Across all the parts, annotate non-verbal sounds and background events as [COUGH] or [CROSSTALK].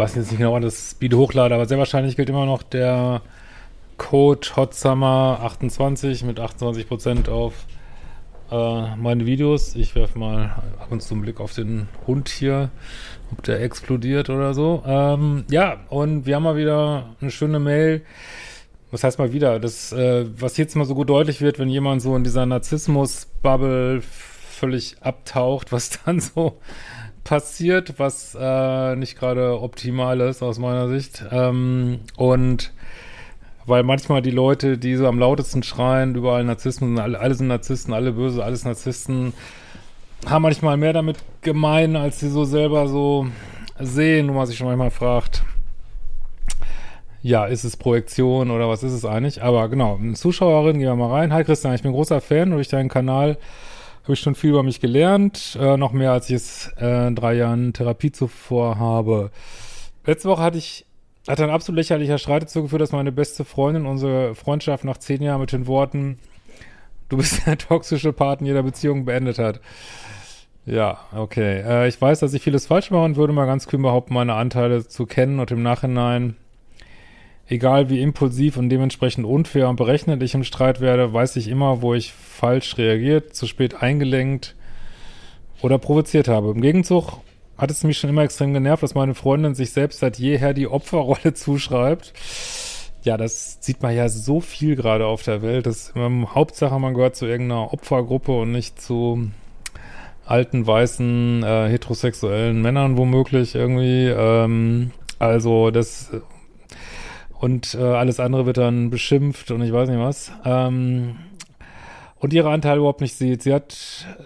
weiß jetzt nicht genau, wann das Speed hochlade, aber sehr wahrscheinlich gilt immer noch der Code HotSummer28 mit 28% auf äh, meine Videos. Ich werfe mal ab und zu einen Blick auf den Hund hier, ob der explodiert oder so. Ähm, ja, und wir haben mal wieder eine schöne Mail was heißt mal wieder, das, äh, was jetzt mal so gut deutlich wird, wenn jemand so in dieser Narzissmus-Bubble völlig abtaucht, was dann so passiert, was äh, nicht gerade optimal ist aus meiner Sicht. Ähm, und weil manchmal die Leute, die so am lautesten schreien, überall Narzissten, alle, alle sind Narzissten, alle böse, alles Narzissten, haben manchmal mehr damit gemein, als sie so selber so sehen, wo man sich schon manchmal fragt, ja, ist es Projektion oder was ist es eigentlich? Aber genau, eine Zuschauerin, gehen wir mal rein. Hi Christian, ich bin großer Fan. Durch deinen Kanal habe ich schon viel über mich gelernt. Äh, noch mehr, als ich es äh, in drei Jahren Therapie zuvor habe. Letzte Woche hatte ich, hat ein absolut lächerlicher Streit dazu geführt, dass meine beste Freundin unsere Freundschaft nach zehn Jahren mit den Worten, du bist der toxische Part jeder Beziehung beendet hat. Ja, okay. Äh, ich weiß, dass ich vieles falsch mache und würde mal ganz kühn behaupten, meine Anteile zu kennen und im Nachhinein egal wie impulsiv und dementsprechend unfair und berechnet ich im Streit werde, weiß ich immer, wo ich falsch reagiert, zu spät eingelenkt oder provoziert habe. Im Gegenzug hat es mich schon immer extrem genervt, dass meine Freundin sich selbst seit jeher die Opferrolle [LAUGHS] zuschreibt. Ja, das sieht man ja so viel gerade auf der Welt. Das ähm, Hauptsache, man gehört zu irgendeiner Opfergruppe und nicht zu alten, weißen, äh, heterosexuellen Männern womöglich irgendwie. Ähm, also das und äh, alles andere wird dann beschimpft und ich weiß nicht was. Ähm, und ihre Anteile überhaupt nicht sieht. Sie hat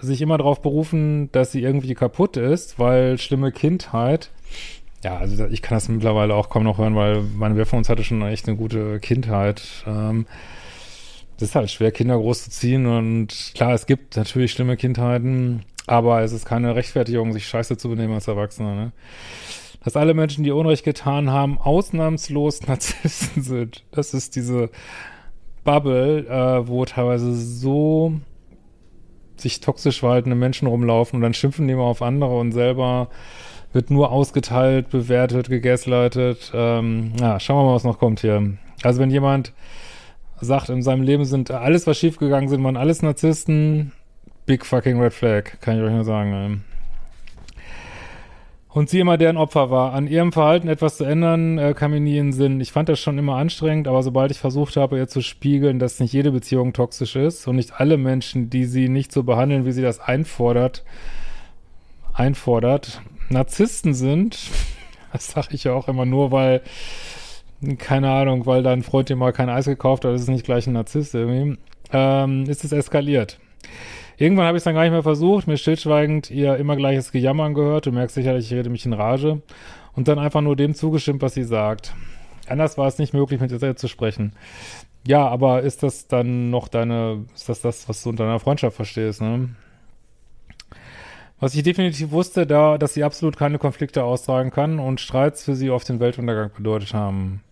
sich immer darauf berufen, dass sie irgendwie kaputt ist, weil schlimme Kindheit. Ja, also ich kann das mittlerweile auch kaum noch hören, weil meine wer von uns hatte schon echt eine gute Kindheit. Ähm, das ist halt schwer, Kinder großzuziehen und klar, es gibt natürlich schlimme Kindheiten, aber es ist keine Rechtfertigung, sich scheiße zu benehmen als Erwachsener, ne? Dass alle Menschen, die Unrecht getan haben, ausnahmslos [LAUGHS] Narzissten sind. Das ist diese Bubble, äh, wo teilweise so sich toxisch verhaltene Menschen rumlaufen und dann schimpfen die mal auf andere und selber wird nur ausgeteilt, bewertet, gegaslightet. Ähm, ja, schauen wir mal, was noch kommt hier. Also wenn jemand sagt, in seinem Leben sind alles, was schiefgegangen sind, waren alles Narzissten, big fucking red flag, kann ich euch nur sagen. Und sie immer deren Opfer war. An ihrem Verhalten etwas zu ändern, äh, kam mir nie in den Sinn. Ich fand das schon immer anstrengend, aber sobald ich versucht habe, ihr zu spiegeln, dass nicht jede Beziehung toxisch ist und nicht alle Menschen, die sie nicht so behandeln, wie sie das einfordert, einfordert, Narzissten sind, [LAUGHS] das sage ich ja auch immer nur, weil, keine Ahnung, weil dein Freund dir mal kein Eis gekauft hat, das ist nicht gleich ein Narzisst irgendwie, ähm, ist es eskaliert. Irgendwann habe ich es dann gar nicht mehr versucht, mir stillschweigend ihr immer gleiches Gejammer angehört. Du merkst sicherlich, ich rede mich in Rage. Und dann einfach nur dem zugestimmt, was sie sagt. Anders war es nicht möglich, mit ihr zu sprechen. Ja, aber ist das dann noch deine, ist das das, was du unter deiner Freundschaft verstehst, ne? Was ich definitiv wusste, da, dass sie absolut keine Konflikte austragen kann und Streits für sie oft den Weltuntergang bedeutet haben.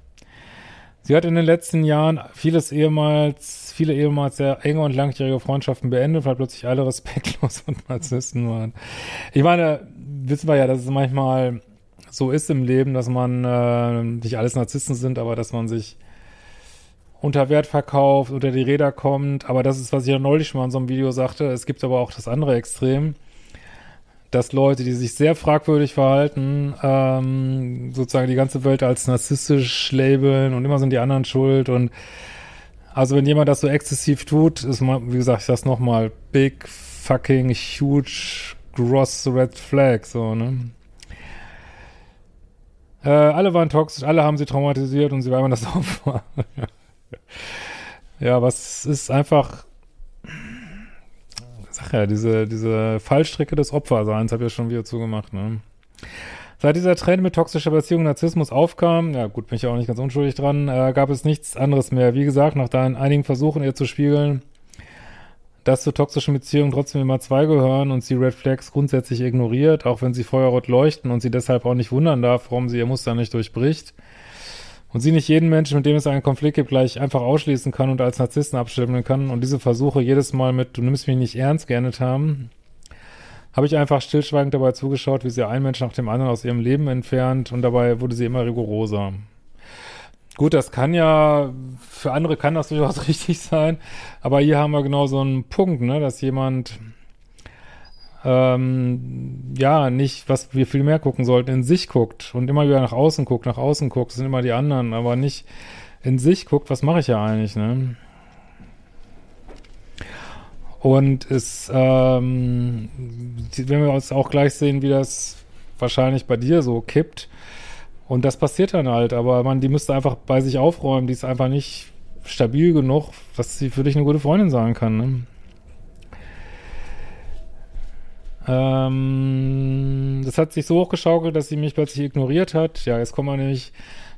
Sie hat in den letzten Jahren vieles ehemals, viele ehemals sehr enge und langjährige Freundschaften beendet, weil plötzlich alle [LAUGHS] respektlos und Narzissten waren. Ich meine, wissen wir ja, dass es manchmal so ist im Leben, dass man äh, nicht alles Narzissten sind, aber dass man sich unter Wert verkauft, unter die Räder kommt. Aber das ist, was ich ja neulich schon mal in so einem Video sagte. Es gibt aber auch das andere Extrem dass Leute, die sich sehr fragwürdig verhalten, ähm, sozusagen die ganze Welt als narzisstisch labeln und immer sind die anderen schuld und also wenn jemand das so exzessiv tut, ist mal, wie gesagt, sag's nochmal, big fucking huge gross red flag, so, ne? Äh, alle waren toxisch, alle haben sie traumatisiert und sie immer das [LAUGHS] Opfer. ja, was ist einfach Ach ja, diese, diese Fallstricke des Opferseins habe ich ja schon wieder zugemacht, ne? Seit dieser Trend mit toxischer Beziehung Narzissmus aufkam, ja gut, bin ich auch nicht ganz unschuldig dran, äh, gab es nichts anderes mehr. Wie gesagt, nach deinen einigen Versuchen, ihr zu spiegeln, dass zu toxischen Beziehungen trotzdem immer zwei gehören und sie Red Flags grundsätzlich ignoriert, auch wenn sie feuerrot leuchten und sie deshalb auch nicht wundern darf, warum sie ihr Muster nicht durchbricht. und sie nicht jeden Menschen, mit dem es einen Konflikt gibt, gleich einfach ausschließen kann und als Narzissten abstempeln kann und diese Versuche jedes Mal mit, du nimmst mich nicht ernst, geendet haben, habe ich einfach stillschweigend dabei zugeschaut, wie sie einen Menschen nach dem anderen aus ihrem Leben entfernt und dabei wurde sie immer rigoroser. Gut, das kann ja, für andere kann das [LAUGHS] durchaus richtig sein, aber hier haben wir genau so einen Punkt, ne, dass jemand ähm, ja, nicht, was wir viel mehr gucken sollten, in sich guckt und immer wieder nach außen guckt, nach außen guckt, das sind immer die anderen, aber nicht in sich guckt, was mache ich ja eigentlich, ne? Und es, ähm, wenn wir uns auch gleich sehen, wie das wahrscheinlich bei dir so kippt, und das passiert dann halt, aber man, die müsste einfach bei sich aufräumen, die ist einfach nicht stabil genug, dass sie für dich eine gute Freundin sein kann, ne? Ähm, das hat sich so hochgeschaukelt, dass sie mich plötzlich ignoriert hat. Ja, jetzt kommen wir nämlich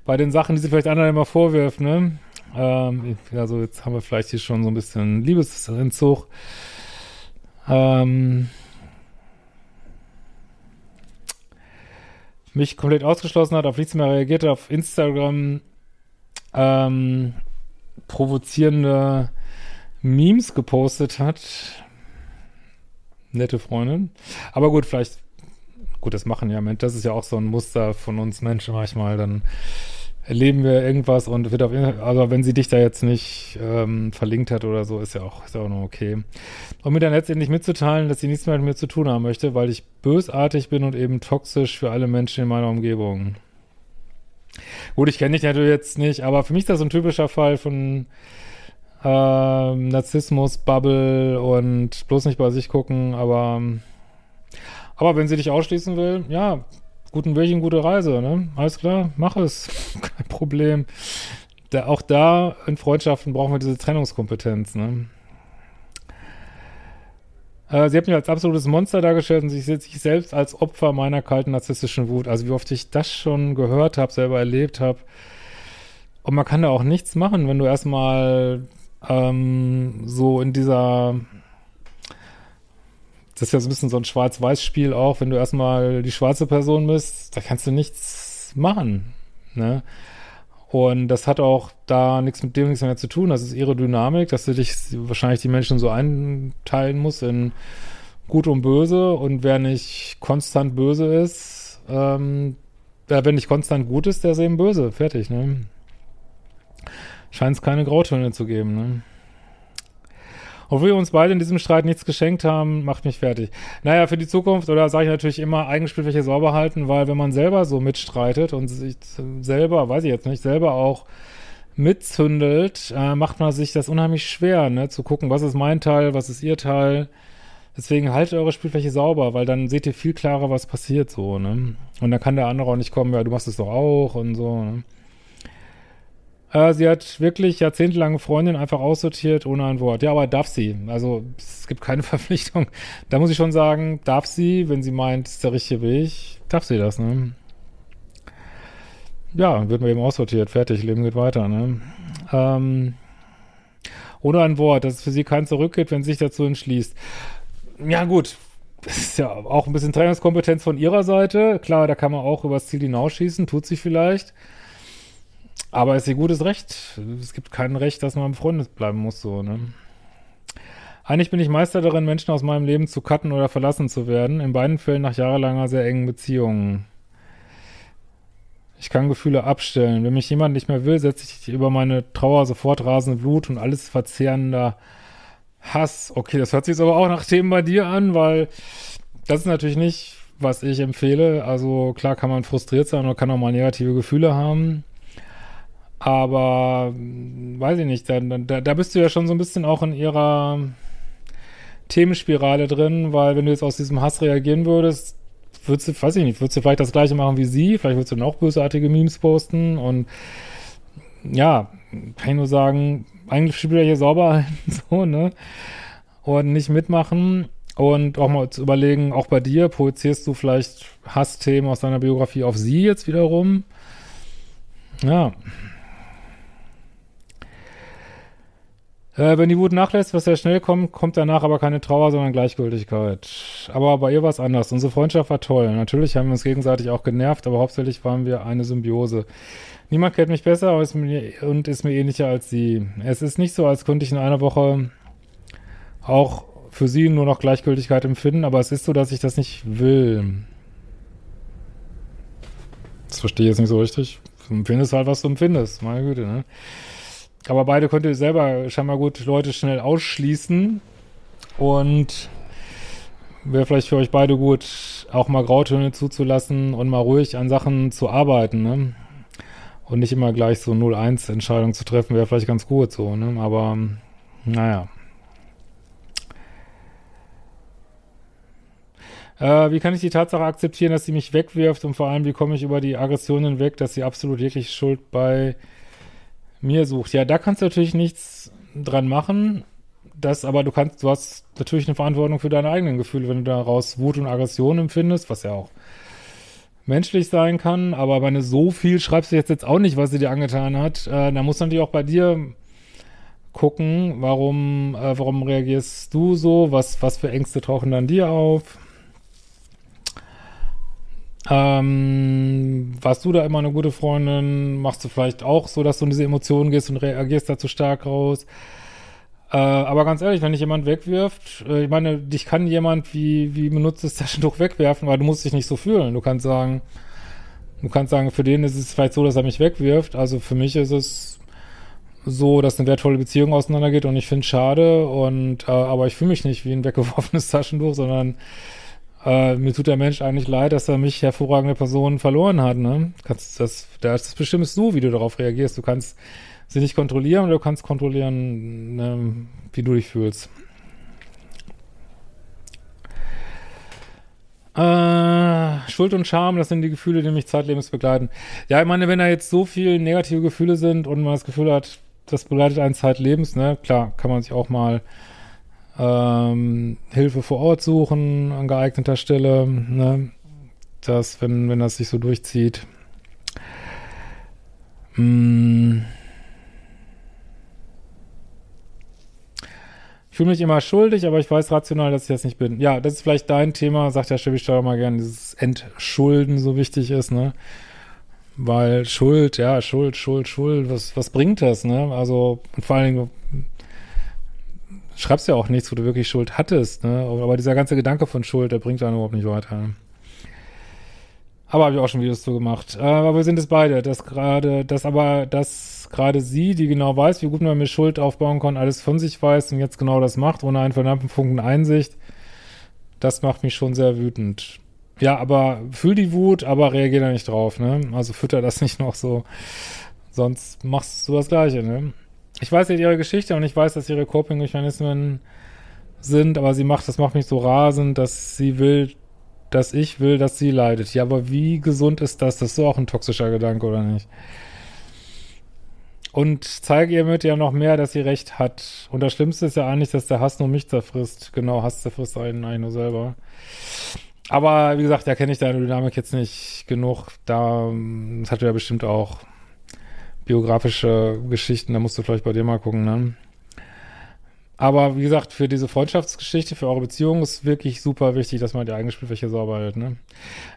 bei den Sachen, die sie vielleicht anderen immer vorwirft, ne? Ähm, also jetzt haben wir vielleicht hier schon so ein bisschen Liebesentzug. Ähm, mich komplett ausgeschlossen hat, auf nichts mehr reagiert, auf Instagram ähm, provozierende Memes gepostet hat nette Freundin. Aber gut, vielleicht, gut, das machen ja das ist ja auch so ein Muster von uns Menschen manchmal, dann erleben wir irgendwas und wird auf, also wenn sie dich da jetzt nicht ähm, verlinkt hat oder so, ist ja auch, ist ja auch noch okay. Und mir dann letztendlich mitzuteilen, dass sie nichts mehr mit mir zu tun haben möchte, weil ich bösartig bin und eben toxisch für alle Menschen in meiner Umgebung. Gut, ich kenne dich natürlich jetzt nicht, aber für mich ist das so ein typischer Fall von ähm, Narzissmus, Bubble und bloß nicht bei sich gucken, aber aber wenn sie dich ausschließen will, ja, guten Weg gute Reise, ne? Alles klar, mach es. [LAUGHS] Kein Problem. Da, auch da in Freundschaften brauchen wir diese Trennungskompetenz, ne? Äh, sie hat mich als absolutes Monster dargestellt und sich, sich selbst als Opfer meiner kalten narzisstischen Wut. Also wie oft ich das schon gehört habe, selber erlebt habe. Und man kann da auch nichts machen, wenn du erstmal ähm, so in dieser das ist ja so ein bisschen so ein Schwarz-Weiß-Spiel auch, wenn du erstmal die schwarze Person bist, da kannst du nichts machen, ne? Und das hat auch da nichts mit dem nichts mehr zu tun. Das ist ihre Dynamik, dass du dich wahrscheinlich die Menschen so einteilen musst in gut und böse und wer nicht konstant böse ist, ähm, wer nicht konstant gut ist, der ist eben böse. Fertig, ne? scheint es keine Grautöne zu geben, ne? Obwohl wir uns beide in diesem Streit nichts geschenkt haben, macht mich fertig. Naja, für die Zukunft, oder sage ich natürlich immer, Eigenspielfläche sauber halten, weil wenn man selber so mitstreitet und sich selber, weiß ich jetzt nicht, selber auch mitzündelt, äh, macht man sich das unheimlich schwer, ne? Zu gucken, was ist mein Teil, was ist ihr Teil. Deswegen haltet eure Spielfläche sauber, weil dann seht ihr viel klarer, was passiert so, ne? Und dann kann der andere auch nicht kommen, ja, du machst es doch auch und so, ne? Äh, sie hat wirklich jahrzehntelange Freundin einfach aussortiert ohne ein Wort. Ja, aber darf sie? Also es gibt keine [LAUGHS] Verpflichtung. Da muss ich schon sagen, darf sie, wenn sie meint, ist der richtige Weg, darf sie das, ne? Ja, wird mir eben aussortiert, fertig, Leben geht weiter, ne? Ähm, ohne ein Wort, dass es für sie kein Zurück geht, wenn sie sich dazu entschließt. Ja, gut, das ist ja auch ein bisschen Trainingskompetenz von ihrer Seite. Klar, da kann man auch übers Ziel hinausschießen, tut sie vielleicht. Aber es ist ihr gutes Recht. Es gibt kein Recht, dass man befreundet bleiben muss, so, ne? Eigentlich bin ich Meister darin, Menschen aus meinem Leben zu cutten oder verlassen zu werden. In beiden Fällen nach jahrelanger, sehr engen Beziehungen. Ich kann Gefühle abstellen. Wenn mich jemand nicht mehr will, setze ich über meine Trauer sofort rasende Blut und alles verzehrender Hass. Okay, das hört sich aber auch nach Themen bei dir an, weil das ist natürlich nicht, was ich empfehle. Also klar kann man frustriert sein oder kann auch mal negative Gefühle haben. Aber hm, weiß ich nicht, da, da, da bist du ja schon so ein bisschen auch in ihrer Themenspirale drin, weil wenn du jetzt aus diesem Hass reagieren würdest, würdest du, weiß ich nicht, würdest du vielleicht das gleiche machen wie sie, vielleicht würdest du noch bösartige Memes posten und ja, kann ich nur sagen, eigentlich spielt er hier sauber halten, [LAUGHS] so, ne? Und nicht mitmachen und auch mal zu überlegen, auch bei dir, projizierst du vielleicht Hassthemen aus deiner Biografie auf sie jetzt wiederum? Ja, Äh, wenn die Wut nachlässt, was sehr schnell kommt, kommt danach aber keine Trauer, sondern Gleichgültigkeit. Aber bei ihr war es anders. Unsere Freundschaft war toll. Natürlich haben wir uns gegenseitig auch genervt, aber hauptsächlich waren wir eine Symbiose. Niemand kennt mich besser und ist mir ähnlicher als sie. Es ist nicht so, als könnte ich in einer Woche auch für sie nur noch Gleichgültigkeit empfinden, aber es ist so, dass ich das nicht will. Das verstehe ich jetzt nicht so richtig. Du empfindest halt, was du empfindest. Meine Güte, ne? Aber beide könnt ihr selber scheinbar gut Leute schnell ausschließen. Und wäre vielleicht für euch beide gut, auch mal Grautöne zuzulassen und mal ruhig an Sachen zu arbeiten, ne? Und nicht immer gleich so 0-1-Entscheidungen zu treffen, wäre vielleicht ganz gut so, ne? Aber, naja. Äh, wie kann ich die Tatsache akzeptieren, dass sie mich wegwirft und vor allem, wie komme ich über die Aggression hinweg, dass sie absolut wirklich Schuld bei mir sucht. Ja, da kannst du natürlich nichts dran machen. Das, aber du kannst, du hast natürlich eine Verantwortung für deine eigenen Gefühle, wenn du daraus Wut und Aggression empfindest, was ja auch menschlich sein kann. Aber wenn du so viel schreibst du jetzt, jetzt auch nicht, was sie dir angetan hat, äh, dann muss natürlich auch bei dir gucken, warum, äh, warum reagierst du so, was, was für Ängste tauchen dann dir auf. Ähm, warst du da immer eine gute Freundin? Machst du vielleicht auch so, dass du in diese Emotionen gehst und reagierst da zu stark raus? Äh, aber ganz ehrlich, wenn dich jemand wegwirft, äh, ich meine, dich kann jemand wie, wie benutztes Taschentuch wegwerfen, weil du musst dich nicht so fühlen. Du kannst sagen, du kannst sagen, für den ist es vielleicht so, dass er mich wegwirft. Also für mich ist es so, dass eine wertvolle Beziehung auseinandergeht und ich finde es schade und äh, aber ich fühle mich nicht wie ein weggeworfenes Taschentuch, sondern äh, mir tut der Mensch eigentlich leid, dass er mich hervorragende Personen verloren hat, ne? Kannst das, das bestimmst du, wie du darauf reagierst. Du kannst sie nicht kontrollieren oder du kannst kontrollieren, ne, wie du dich fühlst. Äh, Schuld und Scham, das sind die Gefühle, die mich zeitlebens begleiten. Ja, ich meine, wenn da jetzt so viele negative Gefühle sind und man das Gefühl hat, das begleitet einen zeitlebens, ne, klar, kann man sich auch mal ähm, Hilfe vor Ort suchen an geeigneter Stelle, ne? Das, wenn, wenn das sich so durchzieht. Hm. Ich fühle mich immer schuldig, aber ich weiß rational, dass ich das nicht bin. Ja, das ist vielleicht dein Thema, sagt der Chevy mal gerne, dieses Entschulden so wichtig ist, ne? Weil Schuld, ja, Schuld, Schuld, Schuld, was, was bringt das, ne? Also, und vor allen Dingen, schreibst ja auch nichts, wo du wirklich Schuld hattest, ne? Aber dieser ganze Gedanke von Schuld, der bringt einen überhaupt nicht weiter. Aber habe ich auch schon Videos zu gemacht. Äh, aber wir sind es beide, dass gerade, dass aber, dass gerade sie, die genau weiß, wie gut man mit Schuld aufbauen kann, alles von sich weiß und jetzt genau das macht, ohne einen verdammten Funken Einsicht, das macht mich schon sehr wütend. Ja, aber fühl die Wut, aber reagier da nicht drauf, ne? Also fütter das nicht noch so. Sonst machst du das Gleiche, ne? Ich weiß ja ihre Geschichte und ich weiß, dass ihre Coping-Mechanismen sind, aber sie macht, das macht mich so rasend, dass sie will, dass ich will, dass sie leidet. Ja, aber wie gesund ist das? Das ist so auch ein toxischer Gedanke, oder nicht? Und zeige ihr mit ja noch mehr, dass sie recht hat. Und das Schlimmste ist ja eigentlich, dass der Hass nur mich zerfrisst. Genau, Hass zerfrisst einen eigentlich nur selber. Aber wie gesagt, da kenne ich deine Dynamik jetzt nicht genug. Da, das hat ja bestimmt auch biografische Geschichten, da musst du vielleicht bei dir mal gucken, ne? Aber wie gesagt, für diese Freundschaftsgeschichte, für eure Beziehung ist wirklich super wichtig, dass man die eigene Spielfläche sauber hält. Ne?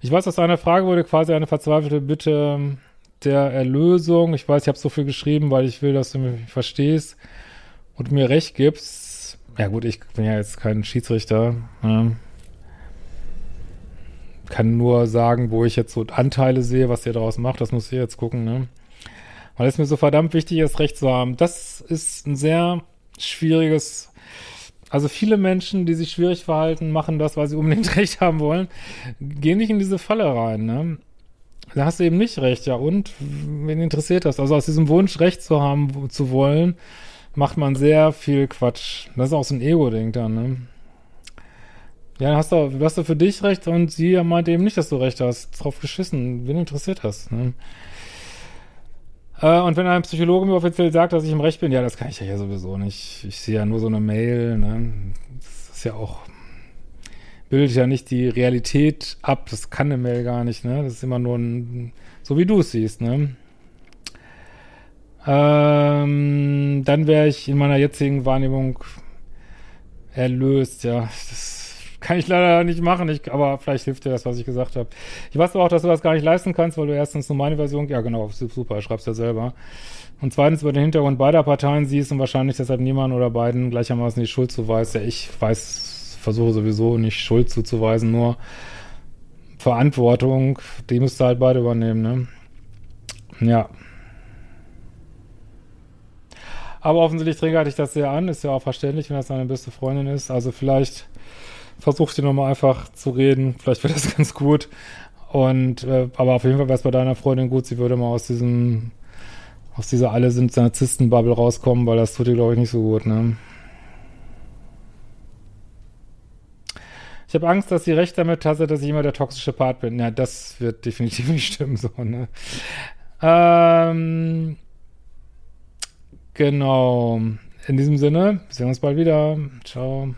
Ich weiß, aus einer Frage wurde quasi eine verzweifelte Bitte der Erlösung. Ich weiß, ich habe so viel geschrieben, weil ich will, dass du mich verstehst und mir recht gibst. Ja gut, ich bin ja jetzt kein Schiedsrichter. Ne? Kann nur sagen, wo ich jetzt so Anteile sehe, was ihr daraus macht. Das muss ihr jetzt gucken. Ne? Weil es mir so verdammt wichtig ist, Recht zu haben. Das ist ein sehr schwieriges, also viele Menschen, die sich schwierig verhalten, machen das, weil sie unbedingt [LAUGHS] Recht haben wollen, gehen nicht in diese Falle rein, ne? Da hast du eben nicht recht, ja. Und wen interessiert das? Also aus diesem Wunsch, Recht zu haben, zu wollen, macht man sehr viel Quatsch. Das ist auch so ein Ego-Ding dann, ne? Ja, hast du, hast du für dich recht und sie meint eben nicht, dass du recht hast. Drauf geschissen. Wen interessiert das? Ne? Äh, und wenn ein Psychologe mir offiziell sagt, dass ich im Recht bin, ja, das kann ich ja hier sowieso nicht. Ich sehe ja nur so eine Mail, ne? Das ist ja auch, bildet ja nicht die Realität ab. Das kann eine Mail gar nicht, ne? Das ist immer nur ein, so wie du es siehst, ne? Ähm, dann wäre ich in meiner jetzigen Wahrnehmung erlöst, ja. Das kann ich leider nicht machen, ich, aber vielleicht hilft dir das, was ich gesagt habe. Ich weiß aber auch, dass du das gar nicht leisten kannst, weil du erstens nur meine Version, ja genau, super, schreibst ja selber. Und zweitens über den Hintergrund beider Parteien siehst und wahrscheinlich deshalb niemand oder beiden gleichermaßen die Schuld zuweist. Ja, ich weiß, versuche sowieso nicht Schuld zuzuweisen, nur Verantwortung, die müsst ihr halt beide übernehmen, ne? Ja. Aber offensichtlich triggert dich das sehr an, ist ja auch verständlich, wenn das deine beste Freundin ist. Also vielleicht versuch dir nochmal einfach zu reden, vielleicht wird das [LAUGHS] ganz gut. Und, äh, aber auf jeden Fall wäre es bei deiner Freundin gut, sie würde mal aus diesem, aus dieser alle sind Narzissten-Bubble rauskommen, weil das tut ihr, glaube ich, nicht so gut, ne? Ich habe Angst, dass sie recht damit hatte, dass ich immer der toxische Part bin. Ja, das wird definitiv [LAUGHS] nicht stimmen, so, ne? Ähm, genau. In diesem Sinne, sehen wir uns bald wieder. Ciao.